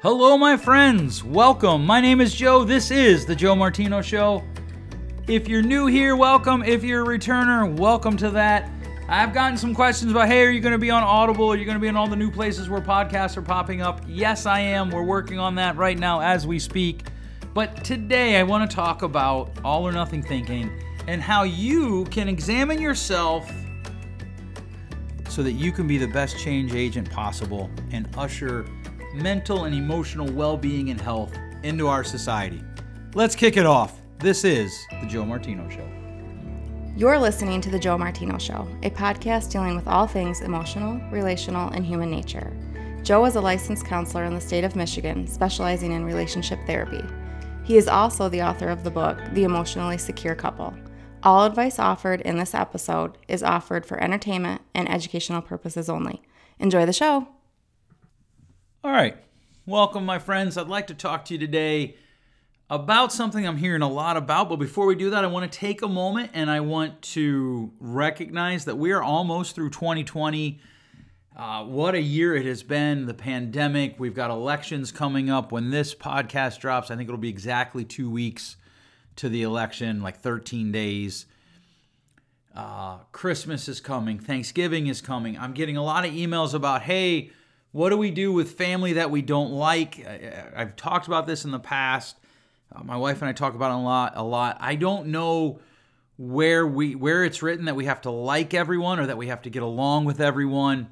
Hello, my friends. Welcome. My name is Joe. This is The Joe Martino Show. If you're new here, welcome. If you're a returner, welcome to that. I've gotten some questions about hey, are you going to be on Audible? Are you going to be in all the new places where podcasts are popping up? Yes, I am. We're working on that right now as we speak. But today I want to talk about all or nothing thinking and how you can examine yourself so that you can be the best change agent possible and usher mental and emotional well being and health into our society. Let's kick it off. This is The Joe Martino Show. You're listening to The Joe Martino Show, a podcast dealing with all things emotional, relational, and human nature. Joe is a licensed counselor in the state of Michigan, specializing in relationship therapy. He is also the author of the book, The Emotionally Secure Couple. All advice offered in this episode is offered for entertainment and educational purposes only. Enjoy the show. All right. Welcome, my friends. I'd like to talk to you today about something I'm hearing a lot about. But before we do that, I want to take a moment and I want to recognize that we are almost through 2020. Uh, what a year it has been. The pandemic, we've got elections coming up. When this podcast drops, I think it'll be exactly two weeks to the election, like 13 days. Uh, Christmas is coming, Thanksgiving is coming. I'm getting a lot of emails about, hey, what do we do with family that we don't like? I, have talked about this in the past. Uh, my wife and I talk about it a lot. A lot. I don't know where we where it's written that we have to like everyone or that we have to get along with everyone.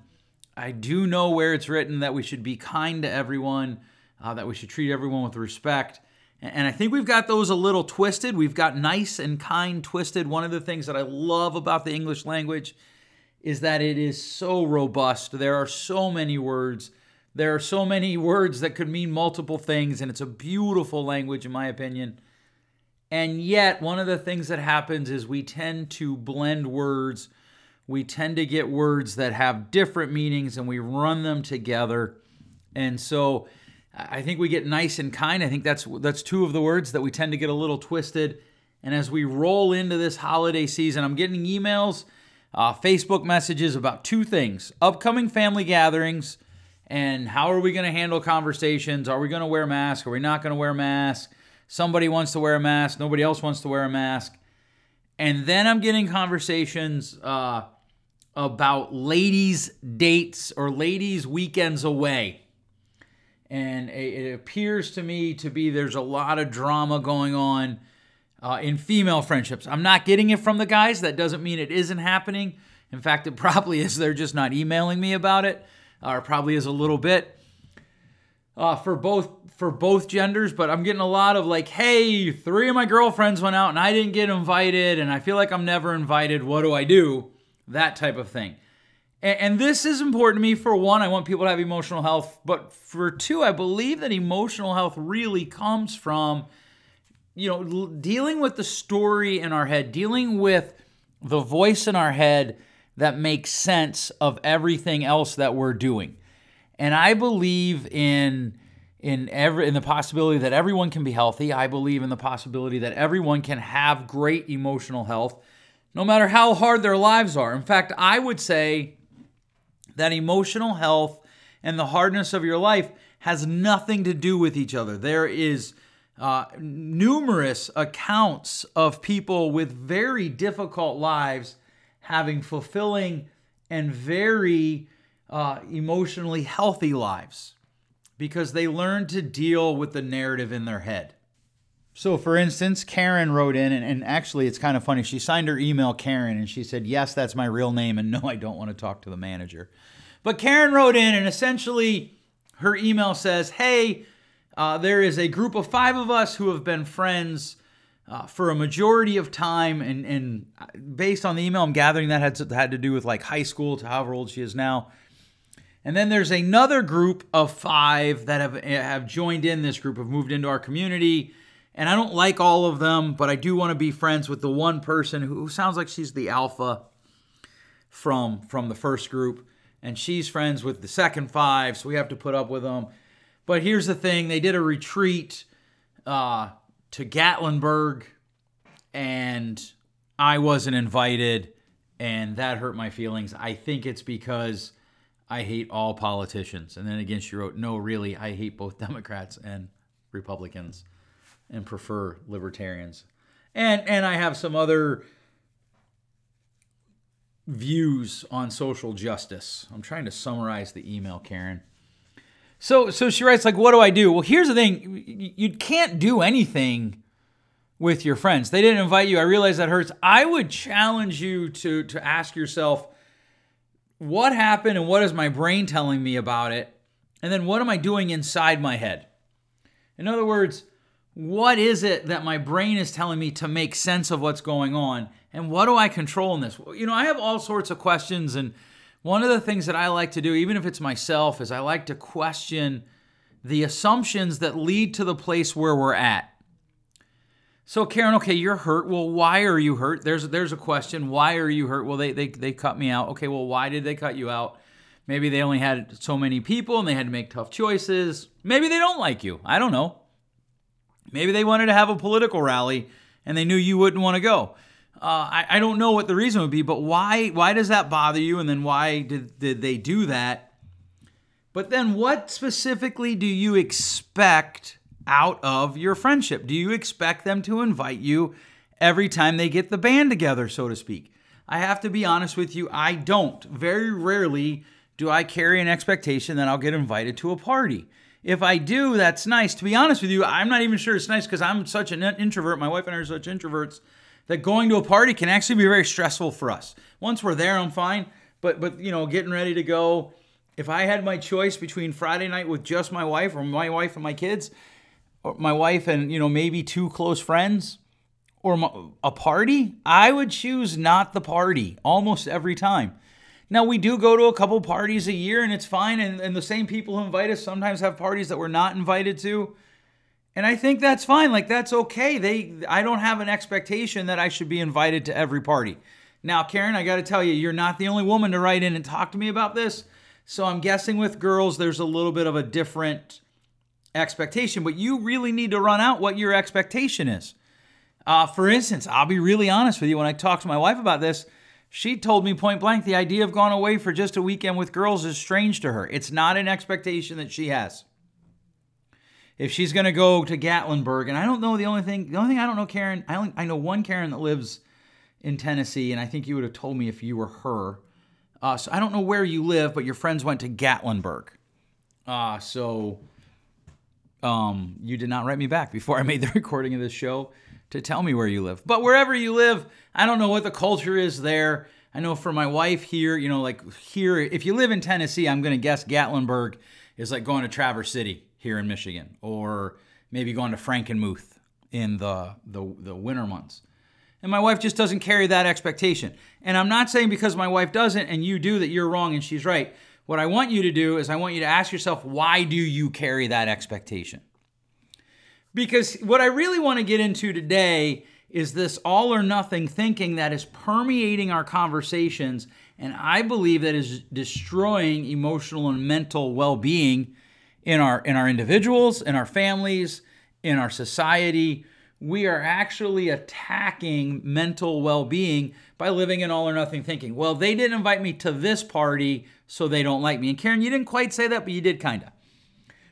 I do know where it's written that we should be kind to everyone, uh, that we should treat everyone with respect. And, and I think we've got those a little twisted. We've got nice and kind twisted. One of the things that I love about the English language is that it is so robust. There are so many words. There are so many words that could mean multiple things, and it's a beautiful language, in my opinion. And yet, one of the things that happens is we tend to blend words. We tend to get words that have different meanings and we run them together. And so I think we get nice and kind. I think that's that's two of the words that we tend to get a little twisted. And as we roll into this holiday season, I'm getting emails uh, Facebook messages about two things upcoming family gatherings and how are we going to handle conversations? Are we going to wear masks? Are we not going to wear masks? Somebody wants to wear a mask, nobody else wants to wear a mask. And then I'm getting conversations uh, about ladies' dates or ladies' weekends away. And it appears to me to be there's a lot of drama going on uh, in female friendships. I'm not getting it from the guys. That doesn't mean it isn't happening. In fact, it probably is. They're just not emailing me about it, or probably is a little bit uh, for both for both genders. But I'm getting a lot of like, "Hey, three of my girlfriends went out and I didn't get invited, and I feel like I'm never invited. What do I do?" That type of thing. And, and this is important to me. For one, I want people to have emotional health, but for two, I believe that emotional health really comes from you know, dealing with the story in our head, dealing with the voice in our head that makes sense of everything else that we're doing. And I believe in in every in the possibility that everyone can be healthy. I believe in the possibility that everyone can have great emotional health no matter how hard their lives are. In fact, I would say that emotional health and the hardness of your life has nothing to do with each other. There is uh, numerous accounts of people with very difficult lives having fulfilling and very uh, emotionally healthy lives because they learned to deal with the narrative in their head. So, for instance, Karen wrote in, and, and, actually, it's kind of funny. She signed her email Karen, and she said, Yes, that's my real name, and no, I don't want to talk to the manager. But Karen wrote in, and essentially, her email says, Hey, uh, there is a group of five of us who have been friends uh, for a majority of time, and, and based on the email I'm gathering, that had to, had to do with like high school to however old she is now. And then there's another group of five that have have joined in this group, have moved into our community. And I don't like all of them, but I do want to be friends with the one person who sounds like she's the alpha from from the first group, and she's friends with the second five, so we have to put up with them. But here's the thing they did a retreat uh, to Gatlinburg, and I wasn't invited, and that hurt my feelings. I think it's because I hate all politicians. And then again, she wrote, No, really, I hate both Democrats and Republicans and prefer libertarians. And, and I have some other views on social justice. I'm trying to summarize the email, Karen. So, so she writes like, "What do I do?" Well, here's the thing: you can't do anything with your friends. They didn't invite you. I realize that hurts. I would challenge you to to ask yourself, what happened and what is my brain telling me about it? And then what am I doing inside my head? In other words, what is it that my brain is telling me to make sense of what's going on? And what do I control in this? You know, I have all sorts of questions. And one of the things that I like to do, even if it's myself, is I like to question the assumptions that lead to the place where we're at. So Karen, okay, you're hurt. Well, why are you hurt? There's there's a question. Why are you hurt? Well, they they they cut me out. Okay, well, why did they cut you out? Maybe they only had so many people and they had to make tough choices. Maybe they don't like you. I don't know. Maybe they wanted to have a political rally and they knew you wouldn't want to go. Uh, I, I don't know what the reason would be, but why why does that bother you? And then why did, did they do that? But then what specifically do you expect out of your friendship? Do you expect them to invite you every time they get the band together, so to speak? I have to be honest with you, I don't. Very rarely do I carry an expectation that I'll get invited to a party. If I do, that's nice. To be honest with you, I'm not even sure it's nice because I'm such an introvert. My wife and I are such introverts that going to a party can actually be very stressful for us. Once we're there, I'm fine. But but you know, getting ready to go. If I had my choice between Friday night with just my wife or my wife and my kids, or my wife and you know maybe two close friends, or a party, I would choose not the party almost every time. Now, we do go to a couple parties a year and it's fine. And, and the same people who invite us sometimes have parties that we're not invited to. And I think that's fine. Like, that's okay. They, I don't have an expectation that I should be invited to every party. Now, Karen, I got to tell you, you're not the only woman to write in and talk to me about this. So I'm guessing with girls, there's a little bit of a different expectation, but you really need to run out what your expectation is. Uh, for instance, I'll be really honest with you. When I talk to my wife about this, she told me point blank the idea of going away for just a weekend with girls is strange to her. It's not an expectation that she has. If she's going to go to Gatlinburg, and I don't know the only thing, the only thing I don't know, Karen, I, only, I know one Karen that lives in Tennessee, and I think you would have told me if you were her. Uh, so I don't know where you live, but your friends went to Gatlinburg. Uh, so um, you did not write me back before I made the recording of this show to tell me where you live. But wherever you live, I don't know what the culture is there. I know for my wife here, you know, like here, if you live in Tennessee, I'm going to guess Gatlinburg is like going to Traverse City here in Michigan, or maybe going to Frankenmuth in the, the, the winter months. And my wife just doesn't carry that expectation. And I'm not saying because my wife doesn't and you do that you're wrong and she's right. What I want you to do is I want you to ask yourself, why do you carry that expectation? Because what I really want to get into today is this all or nothing thinking that is permeating our conversations and I believe that is destroying emotional and mental well-being in our in our individuals, in our families, in our society. We are actually attacking mental well-being by living in all or nothing thinking. Well, they didn't invite me to this party, so they don't like me. And Karen, you didn't quite say that, but you did kind of.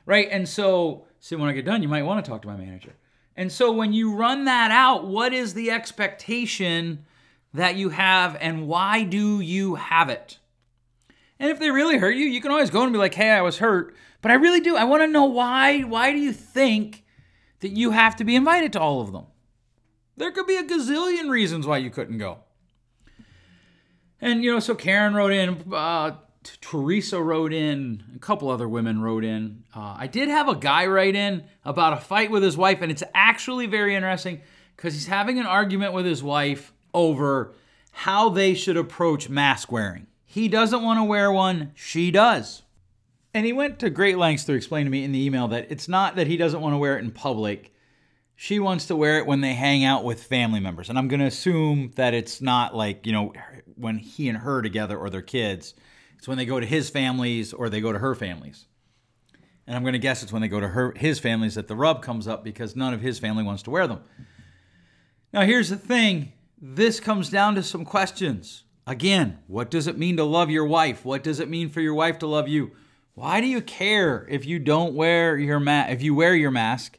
Right? And so See, when I get done, you might want to talk to my manager. And so when you run that out, what is the expectation that you have and why do you have it? And if they really hurt you, you can always go and be like, "Hey, I was hurt." But I really do. I want to know why why do you think that you have to be invited to all of them? There could be a gazillion reasons why you couldn't go. And you know, so Karen wrote in, uh, Teresa wrote in, a couple other women wrote in. Uh, I did have a guy write in about a fight with his wife, and it's actually very interesting because he's having an argument with his wife over how they should approach mask wearing. He doesn't want to wear one, she does. And he went to great lengths to explain to me in the email that it's not that he doesn't want to wear it in public. She wants to wear it when they hang out with family members. And I'm going to assume that it's not like, you know, when he and her together or their kids it's when they go to his families or they go to her families. And I'm going to guess it's when they go to her his families that the rub comes up because none of his family wants to wear them. Now here's the thing, this comes down to some questions. Again, what does it mean to love your wife? What does it mean for your wife to love you? Why do you care if you don't wear your ma- if you wear your mask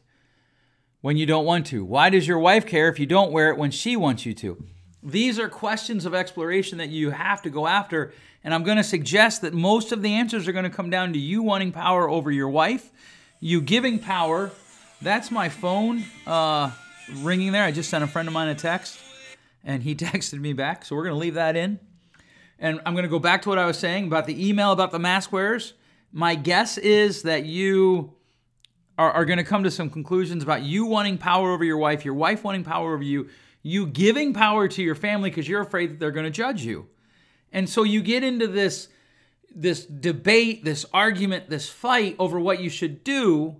when you don't want to? Why does your wife care if you don't wear it when she wants you to? These are questions of exploration that you have to go after, and I'm going to suggest that most of the answers are going to come down to you wanting power over your wife, you giving power. That's my phone uh, ringing there. I just sent a friend of mine a text, and he texted me back, so we're going to leave that in. And I'm going to go back to what I was saying about the email about the mask wearers. My guess is that you are, are going to come to some conclusions about you wanting power over your wife, your wife wanting power over you, you giving power to your family because you're afraid that they're going to judge you. And so you get into this this debate, this argument, this fight over what you should do,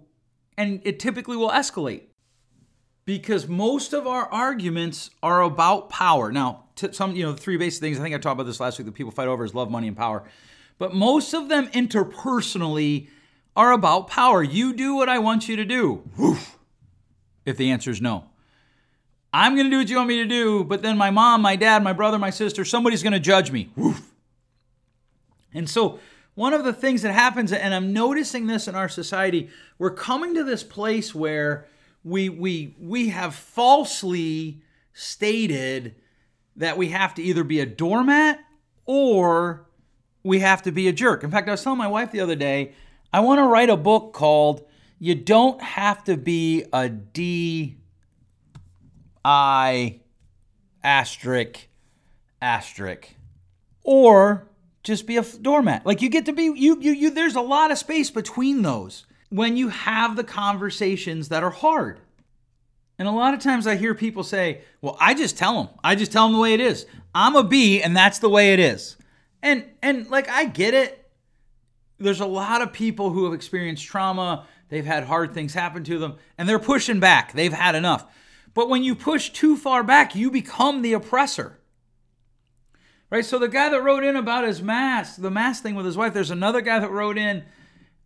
and it typically will escalate. Because most of our arguments are about power. Now, some, you know, the three basic things, I think I talked about this last week that people fight over is love, money, and power. But most of them interpersonally are about power. You do what I want you to do. Woof. If the answer is no. I'm going to do what you want me to do, but then my mom, my dad, my brother, my sister, somebody's going to judge me. Woof. And so, one of the things that happens, and I'm noticing this in our society, we're coming to this place where we we we have falsely stated that we have to either be a doormat or we have to be a jerk. In fact, I was telling my wife the other day, I want to write a book called You Don't Have to Be a D I asterisk asterisk or just be a doormat. Like you get to be you you you there's a lot of space between those when you have the conversations that are hard. And a lot of times I hear people say, "Well, I just tell them. I just tell them the way it is. I'm a B and that's the way it is." And and like I get it. There's a lot of people who have experienced trauma, they've had hard things happen to them, and they're pushing back. They've had enough. But when you push too far back, you become the oppressor. Right? So the guy that wrote in about his mask, the mask thing with his wife, there's another guy that wrote in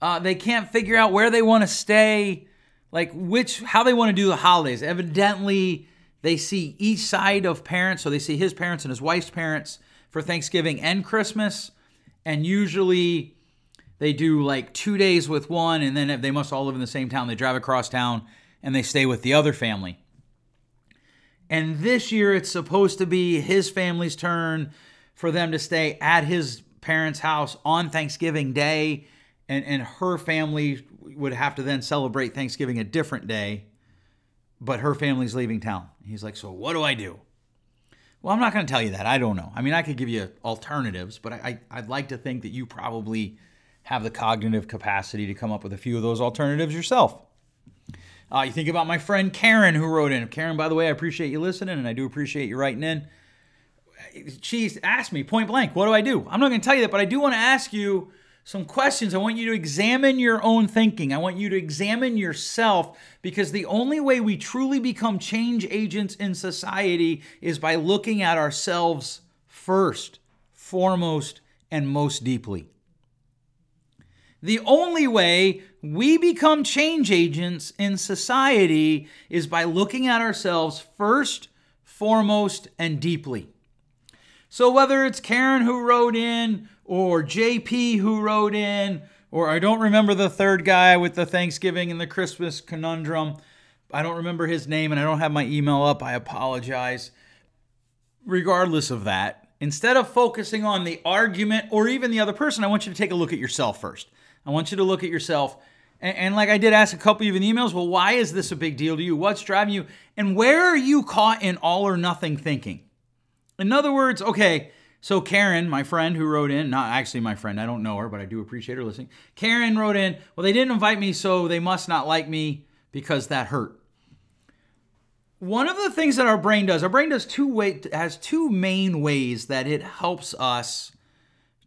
uh, they can't figure out where they want to stay, like which how they want to do the holidays. Evidently, they see each side of parents, so they see his parents and his wife's parents for Thanksgiving and Christmas. And usually they do like two days with one, and then they must all live in the same town. They drive across town and they stay with the other family. And this year it's supposed to be his family's turn for them to stay at his parents' house on Thanksgiving Day. And, and her family would have to then celebrate Thanksgiving a different day, but her family's leaving town. He's like, So what do I do? Well, I'm not going to tell you that. I don't know. I mean, I could give you alternatives, but I, I, would like to think that you probably have the cognitive capacity to come up with a few of those alternatives yourself. Uh, you think about my friend Karen who wrote in. Karen, by the way, I appreciate you listening and I do appreciate you writing in. She asked me point blank, what do I do? I'm not going to tell you that, but I do want to ask you some questions. I want you to examine your own thinking. I want you to examine yourself because the only way we truly become change agents in society is by looking at ourselves first, foremost, and most deeply. The only way we become change agents in society is by looking at ourselves first, foremost, and deeply. So, whether it's Karen who wrote in, or JP who wrote in, or I don't remember the third guy with the Thanksgiving and the Christmas conundrum. I don't remember his name and I don't have my email up. I apologize. Regardless of that, instead of focusing on the argument or even the other person, I want you to take a look at yourself first. I want you to look at yourself. And, and like I did ask a couple of you in emails, well, why is this a big deal to you? What's driving you? And where are you caught in all or nothing thinking? In other words, okay, so Karen, my friend who wrote in, not actually my friend, I don't know her, but I do appreciate her listening. Karen wrote in, well, they didn't invite me, so they must not like me because that hurt. One of the things that our brain does, our brain does two way, has two main ways that it helps us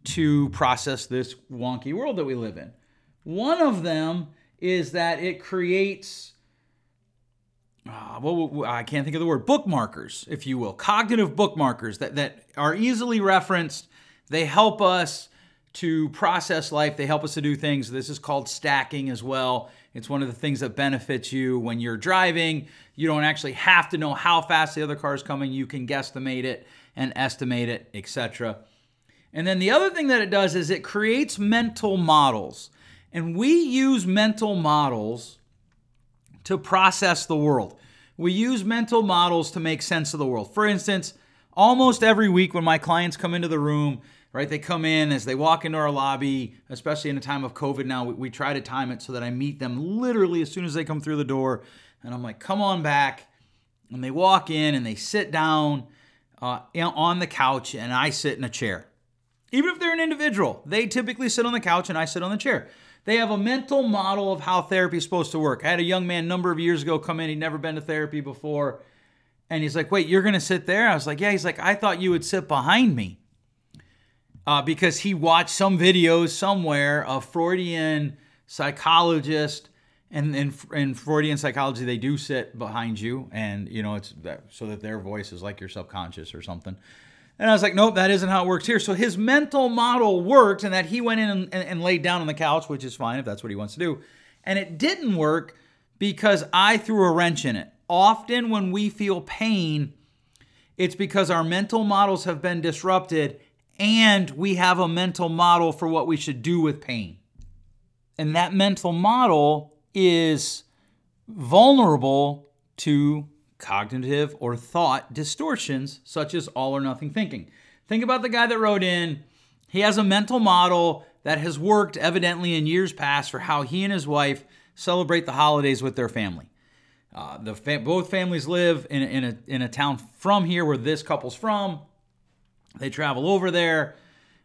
to process this wonky world that we live in. One of them is that it creates uh, well, I can't think of the word bookmarkers, if you will, cognitive bookmarkers that, that are easily referenced. They help us to process life, they help us to do things. This is called stacking as well. It's one of the things that benefits you when you're driving. You don't actually have to know how fast the other car is coming, you can guesstimate it. and estimate it, etc. And then the other thing that it does is it creates mental models. And we use mental models to process the world. We use mental models to make sense of the world. For instance, almost every week when my clients come into the room, right, they come in as they walk into our lobby, especially in a time of COVID now, we, we try to time it so that I meet them literally as soon as they come through the door. And I'm like, come on back. And they walk in and they sit down uh, on the couch, and I sit in a chair. Even if they're an individual, they typically sit on the couch and I sit on the chair. They have a mental model of how therapy is supposed to work. I had a young man a number of years ago come in, he'd never been to therapy before. And he's like, Wait, you're going to sit there? I was like, Yeah. He's like, I thought you would sit behind me. Uh, because he watched some videos somewhere of Freudian psychologist. And in, in Freudian psychology, they do sit behind you, and you know it's that, so that their voice is like your subconscious or something. And I was like, nope, that isn't how it works here. So his mental model worked, and that he went in and, and, laid down on the couch, which is fine if that's what he wants to do. And it didn't work because I threw a wrench in it. Often when we feel pain, it's because our mental models have been disrupted and we have a mental model for what we should do with pain. And that mental model is vulnerable to cognitive or thought distortions, such as all or nothing thinking. Think about the guy that wrote in. He has a mental model that has worked evidently in years past for how he and his wife celebrate the holidays with their family. Uh, the fa- both families live in, in, a, in a town from here where this couple's from. They travel over there.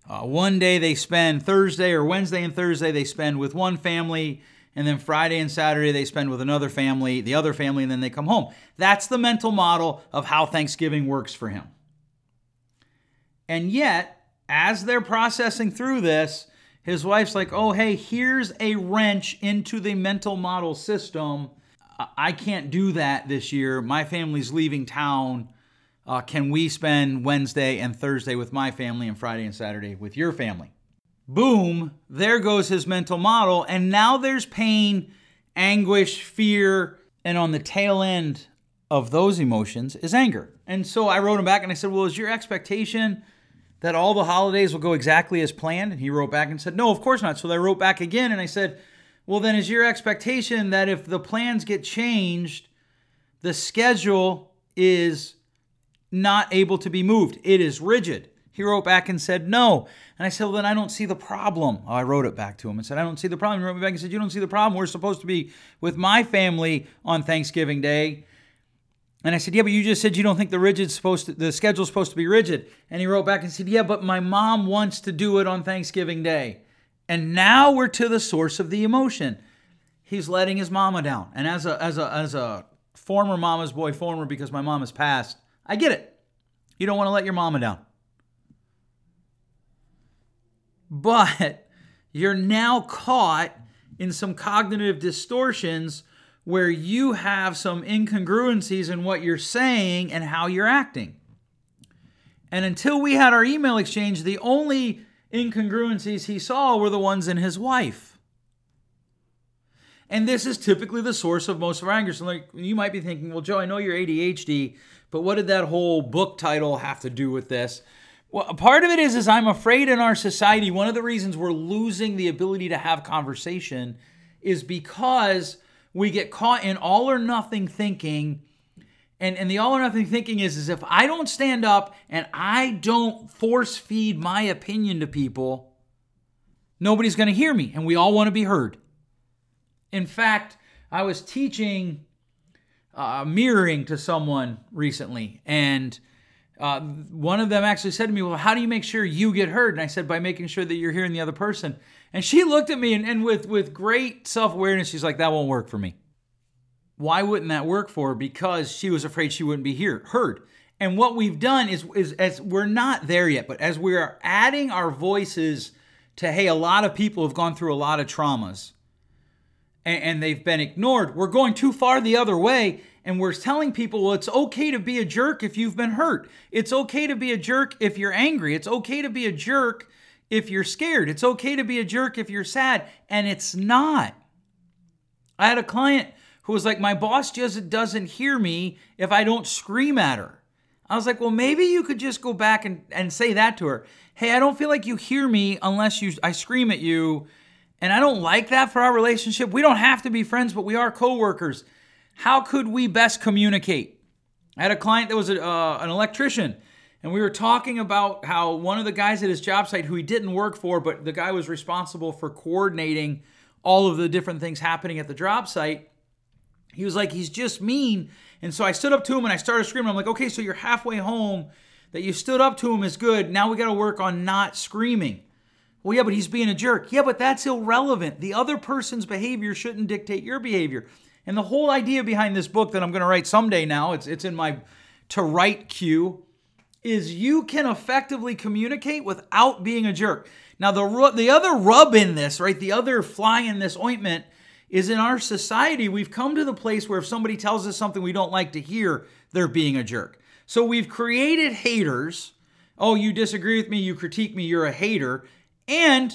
Uh, one day they spend Thursday or Wednesday and Thursday they spend with one family and then Friday and Saturday they spend with another family, the other family, and then they come home. That's the mental model of how Thanksgiving works for him. And yet, as they're processing through this, his wife's like, oh, hey, here's a wrench into the mental model system. I can't do that this year. My family's leaving town. Uh, can we spend Wednesday and Thursday with my family and Friday and Saturday with your family? Boom, there goes his mental model. And now there's pain, anguish, fear, and on the tail end of those emotions is anger. And so I wrote him back and I said, Well, is your expectation that all the holidays will go exactly as planned? And he wrote back and said, No, of course not. So I wrote back again and I said, Well, then is your expectation that if the plans get changed, the schedule is not able to be moved? It is rigid. He wrote back and said, No. And I said, Well, then I don't see the problem. Oh, I wrote it back to him and said, I don't see the problem. He wrote me back and said, You don't see the problem. We're supposed to be with my family on Thanksgiving Day. And I said, Yeah, but you just said you don't think the rigid's supposed to, the schedule's supposed to be rigid. And he wrote back and said, Yeah, but my mom wants to do it on Thanksgiving Day. And now we're to the source of the emotion. He's letting his mama down. And as a as a as a former mama's boy, former because my mom has passed, I get it. You don't want to let your mama down. But you're now caught in some cognitive distortions where you have some incongruencies in what you're saying and how you're acting. And until we had our email exchange, the only incongruencies he saw were the ones in his wife. And this is typically the source of most of our anger. So, like, you might be thinking, well, Joe, I know you're ADHD, but what did that whole book title have to do with this? Well, part of it is is I'm afraid in our society one of the reasons we're losing the ability to have conversation is because we get caught in all or nothing thinking. And, and the all or nothing thinking is, is if I don't stand up and I don't force feed my opinion to people, nobody's going to hear me. And we all want to be heard. In fact, I was teaching uh, mirroring to someone recently, and uh, one of them actually said to me, Well, how do you make sure you get heard? And I said, By making sure that you're hearing the other person. And she looked at me and, and with, with great self awareness, she's like, That won't work for me. Why wouldn't that work for her? Because she was afraid she wouldn't be hear, heard. And what we've done is, is as we're not there yet, but as we're adding our voices to, hey, a lot of people have gone through a lot of traumas and, and they've been ignored, we're going too far the other way and we're telling people, well, it's okay to be a jerk if you've been hurt. It's okay to be a jerk if you're angry. It's okay to be a jerk if you're scared. It's okay to be a jerk if you're sad. And it's not. I had a client who was like, my boss just doesn't hear me if I don't scream at her. I was like, well, maybe you could just go back and, and say that to her. Hey, I don't feel like you hear me unless you I scream at you. And I don't like that for our relationship. We don't have to be friends, but we are coworkers. How could we best communicate? I had a client that was a, uh, an electrician, and we were talking about how one of the guys at his job site who he didn't work for, but the guy was responsible for coordinating all of the different things happening at the job site. He was like, he's just mean. And so I stood up to him and I started screaming. I'm like, okay, so you're halfway home. That you stood up to him is good. Now we got to work on not screaming. Well, yeah, but he's being a jerk. Yeah, but that's irrelevant. The other person's behavior shouldn't dictate your behavior. And the whole idea behind this book that I'm going to write someday now, it's, it's in my to write queue, is you can effectively communicate without being a jerk. Now, the, the other rub in this, right, the other fly in this ointment is in our society, we've come to the place where if somebody tells us something we don't like to hear, they're being a jerk. So we've created haters. Oh, you disagree with me, you critique me, you're a hater. And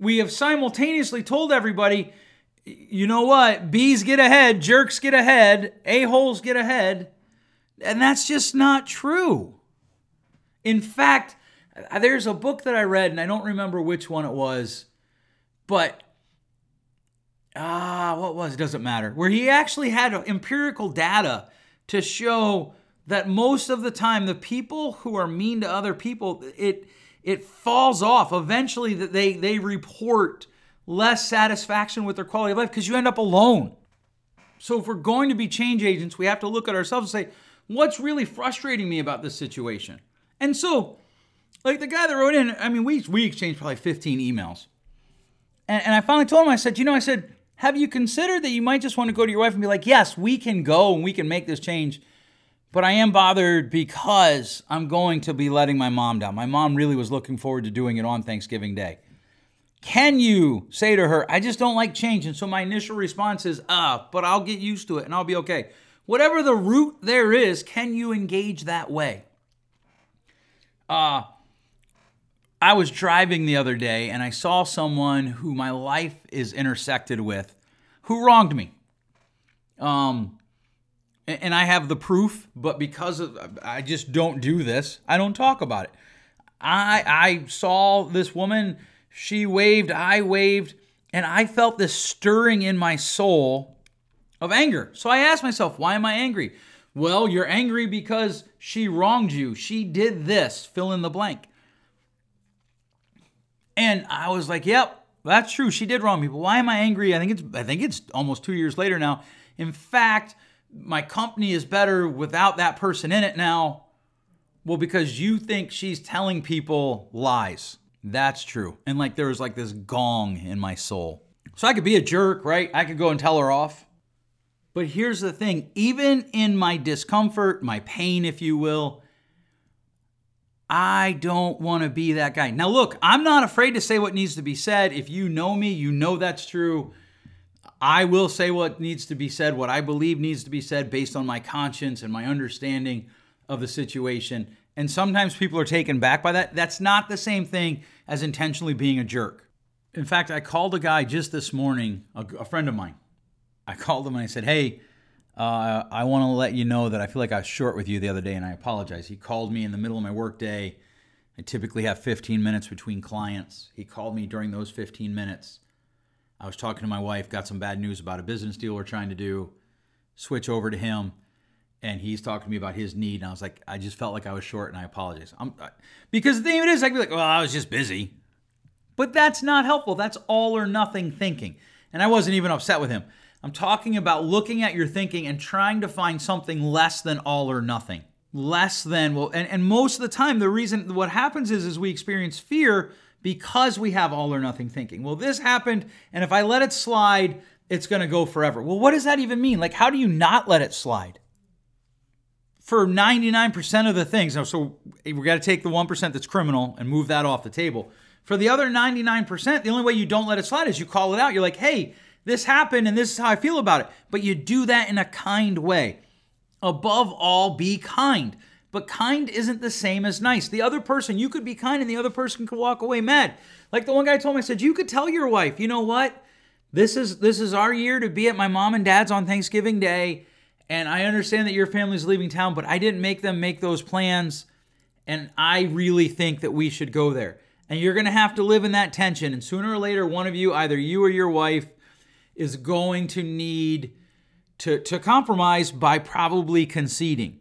we have simultaneously told everybody, you know what? Bees get ahead, jerks get ahead, a-holes get ahead. And that's just not true. In fact, there's a book that I read, and I don't remember which one it was, but ah, what was? It doesn't matter. Where he actually had empirical data to show that most of the time, the people who are mean to other people, it it falls off. Eventually, that they they report less satisfaction with their quality of life because you end up alone. So if we're going to be change agents, we have to look at ourselves and say, what's really frustrating me about this situation? And so, like the guy that wrote in, I mean, we we exchanged probably 15 emails. And, and I finally told him, I said, you know, I said, have you considered that you might just want to go to your wife and be like, yes, we can go and we can make this change? But I am bothered because I'm going to be letting my mom down. My mom really was looking forward to doing it on Thanksgiving Day. Can you say to her, I just don't like change? And so my initial response is, uh, but I'll get used to it and I'll be okay. Whatever the root there is, can you engage that way? Uh, I was driving the other day and I saw someone who my life is intersected with who wronged me. Um, and I have the proof, but because of I just don't do this, I don't talk about it. I I saw this woman, she waved, I waved, and I felt this stirring in my soul of anger. So I asked myself, why am I angry? Well, you're angry because she wronged you. She did this, fill in the blank. And I was like, yep, that's true. She did wrong me. But why am I angry? I think it's I think it's almost 2 years later now. In fact, my company is better without that person in it now. Well, because you think she's telling people lies. That's true. And like there was like this gong in my soul. So I could be a jerk, right? I could go and tell her off. But here's the thing even in my discomfort, my pain, if you will, I don't want to be that guy. Now, look, I'm not afraid to say what needs to be said. If you know me, you know that's true. I will say what needs to be said, what I believe needs to be said based on my conscience and my understanding of the situation. And sometimes people are taken back by that. That's not the same thing as intentionally being a jerk. In fact, I called a guy just this morning, a, a friend of mine. I called him and I said, Hey, uh, I want to let you know that I feel like I was short with you the other day, and I apologize. He called me in the middle of my workday. I typically have 15 minutes between clients. He called me during those 15 minutes. I was talking to my wife, got some bad news about a business deal we're trying to do. Switch over to him, and he's talking to me about his need. And I was like, I just felt like I was short, and I apologize. I'm, because the thing of it is, I could be like, well, I was just busy. But that's not helpful. That's all or nothing thinking. And I wasn't even upset with him. I'm talking about looking at your thinking and trying to find something less than all or nothing. Less than, well, and, and most of the time, the reason what happens is, is we experience fear because we have all or nothing thinking. Well, this happened, and if I let it slide, it's going to go forever. Well, what does that even mean? Like, how do you not let it slide? For 99% of the things, so we got to take the 1% that's criminal and move that off the table. For the other 99%, the only way you don't let it slide is you call it out. You're like, hey, this happened and this is how I feel about it. But you do that in a kind way. Above all, be kind. But kind isn't the same as nice. The other person, you could be kind and the other person could walk away mad. Like the one guy told me, I said, you could tell your wife, you know what? This is this is our year to be at my mom and dad's on Thanksgiving Day, And I understand that your family's leaving town, but I didn't make them make those plans. And I really think that we should go there. And you're going to have to live in that tension. And sooner or later, one of you, either you or your wife, is going to need to, to compromise by probably conceding.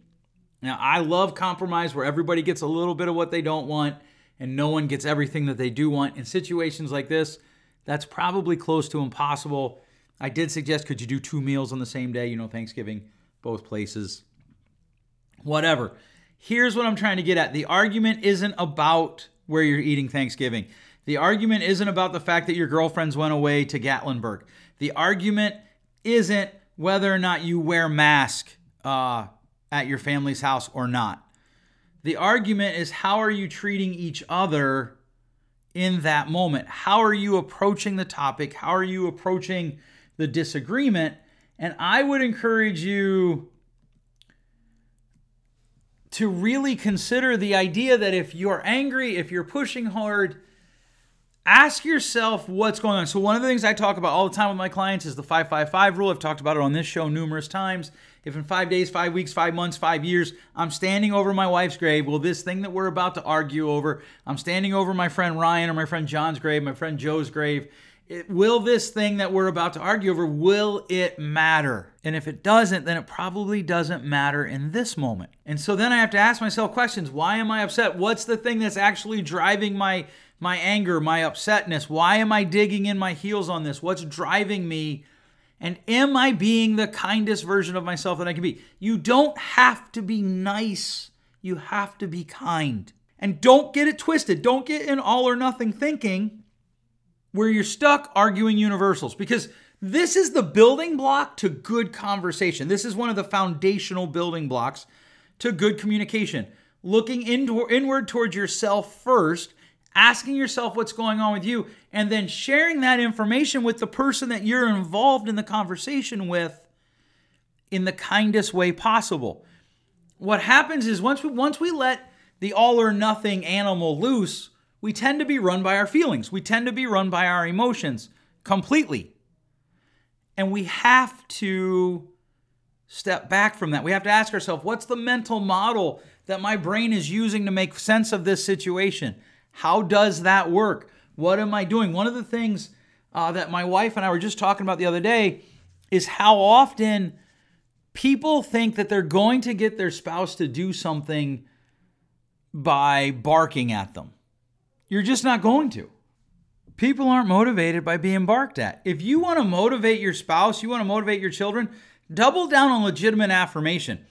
Now, I love compromise where everybody gets a little bit of what they don't want and no one gets everything that they do want. In situations like this, that's probably close to impossible. I did suggest could you do two meals on the same day, you know, Thanksgiving, both places. Whatever. Here's what I'm trying to get at. The argument isn't about where you're eating Thanksgiving. The argument isn't about the fact that your girlfriends went away to Gatlinburg. The argument isn't whether or not you wear mask uh, at your family's house or not. The argument is how are you treating each other in that moment? How are you approaching the topic? How are you approaching the disagreement? And I would encourage you to really consider the idea that if you're angry, if you're pushing hard, ask yourself what's going on. So, one of the things I talk about all the time with my clients is the 555 rule. I've talked about it on this show numerous times. If in five days, five weeks, five months, five years, I'm standing over my wife's grave, will this thing that we're about to argue over, I'm standing over my friend Ryan or my friend John's grave, my friend Joe's grave, it, will this thing that we're about to argue over, will it matter? And if it doesn't, then it probably doesn't matter in this moment. And so then I have to ask myself questions. Why am I upset? What's the thing that's actually driving my my anger, my upsetness? Why am I digging in my heels on this? What's driving me? And am I being the kindest version of myself that I can be? You don't have to be nice, you have to be kind. And don't get it twisted. Don't get in all or nothing thinking where you're stuck arguing universals because this is the building block to good conversation. This is one of the foundational building blocks to good communication. Looking into, inward towards yourself first asking yourself what's going on with you, and then sharing that information with the person that you're involved in the conversation with in the kindest way possible. What happens is once we once we let the all or nothing animal loose, we tend to be run by our feelings. We tend to be run by our emotions completely. And we have to step back from that. We have to ask ourselves, what's the mental model that my brain is using to make sense of this situation? How does that work? What am I doing? One of the things uh, that my wife and I were just talking about the other day is how often people think that they're going to get their spouse to do something by barking at them. You're just not going to. People aren't motivated by being barked at. If you want to motivate your spouse, you want to motivate your children, double down on legitimate affirmation.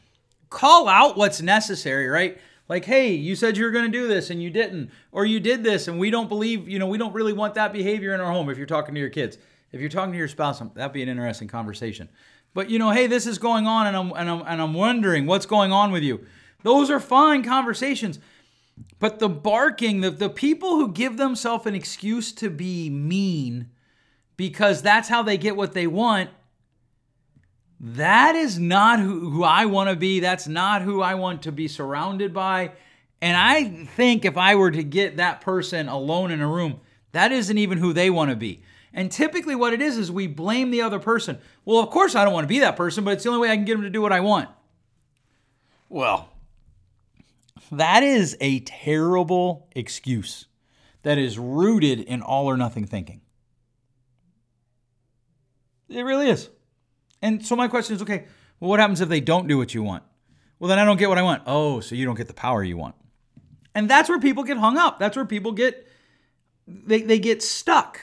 Call out what's necessary, right? like hey you said you were going to do this and you didn't or you did this and we don't believe you know we don't really want that behavior in our home if you're talking to your kids if you're talking to your spouse um, that'd be an interesting conversation but you know hey this is going on and I'm, and I'm and i'm wondering what's going on with you those are fine conversations but the barking the, the people who give themselves an excuse to be mean because that's how they get what they want that is not who, who I want to be. That's not who I want to be surrounded by. And I think if I were to get that person alone in a room, that isn't even who they want to be. And typically, what it is is we blame the other person. Well, of course, I don't want to be that person, but it's the only way I can get them to do what I want. Well, that is a terrible excuse that is rooted in all or nothing thinking. It really is. And so my question is okay, well, what happens if they don't do what you want? Well, then I don't get what I want. Oh, so you don't get the power you want. And that's where people get hung up. That's where people get they, they get stuck.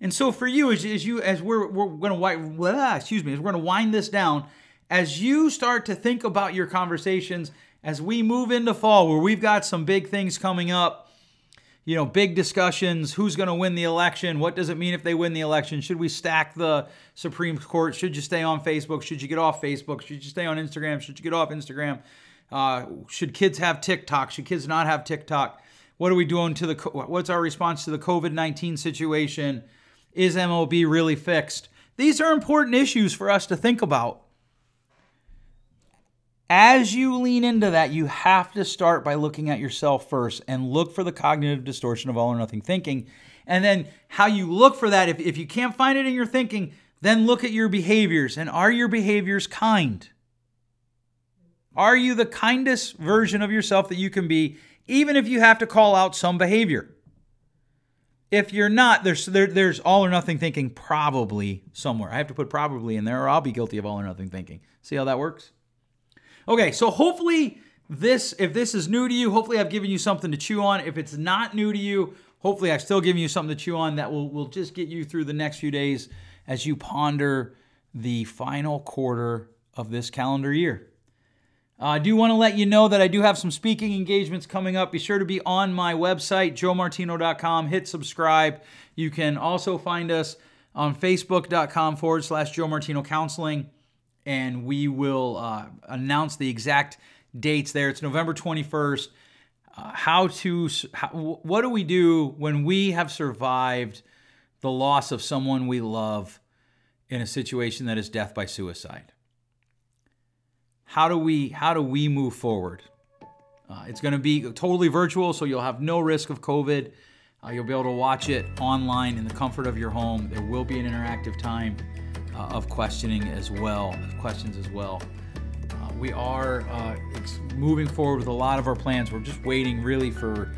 And so for you, as, as you as we're we're gonna excuse me, as we're gonna wind this down, as you start to think about your conversations, as we move into fall, where we've got some big things coming up, you know, big discussions. Who's going to win the election? What does it mean if they win the election? Should we stack the Supreme Court? Should you stay on Facebook? Should you get off Facebook? Should you stay on Instagram? Should you get off Instagram? Uh, should kids have TikTok? Should kids not have TikTok? What are we doing to the? What's our response to the COVID nineteen situation? Is MLB really fixed? These are important issues for us to think about as you lean into that, you have to start by looking at yourself first and look for the cognitive distortion of all or nothing thinking. And then how you look for that, if, if you can't find it in your thinking, then look at your behaviors. And are your behaviors kind? Are you the kindest version of yourself that you can be, even if you have to call out some behavior? If you're not, there's there, there's all or nothing thinking probably somewhere. I have to put probably in there, or I'll be guilty of all or nothing thinking. See how that works? Okay, so hopefully this, if this is new to you, hopefully I've given you something to chew on. If it's not new to you, hopefully I've still given you something to chew on that will will just get you through the next few days as you ponder the final quarter of this calendar year. Uh, I do want to let you know that I do have some speaking engagements coming up. Be sure to be on my website, joemartino.com. Hit subscribe. You can also find us on facebook.com forward slash Joe Martino Counseling. And we will uh, announce the exact dates there. It's November 21st. Uh, how to, how, what do we do when we have survived the loss of someone we love in a situation that is death by suicide? how do we how do we move forward? Uh, it's going to be totally virtual, so you'll have no risk of COVID. Uh, you'll be able to watch it online in the comfort of your home. There will be an interactive time of questioning as well, questions as well. Uh, we are uh, moving forward with a lot of our plans. We're just waiting really for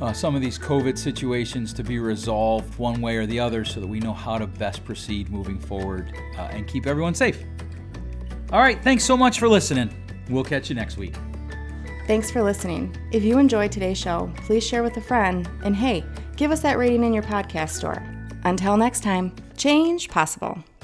uh, some of these COVID situations to be resolved one way or the other so that we know how to best proceed moving forward and keep everyone safe. All right, thanks so much for listening. We'll catch you next week. Thanks for listening. If you enjoyed today's show, please share with a friend. And hey, give us that rating in your podcast store. Until next time, change possible.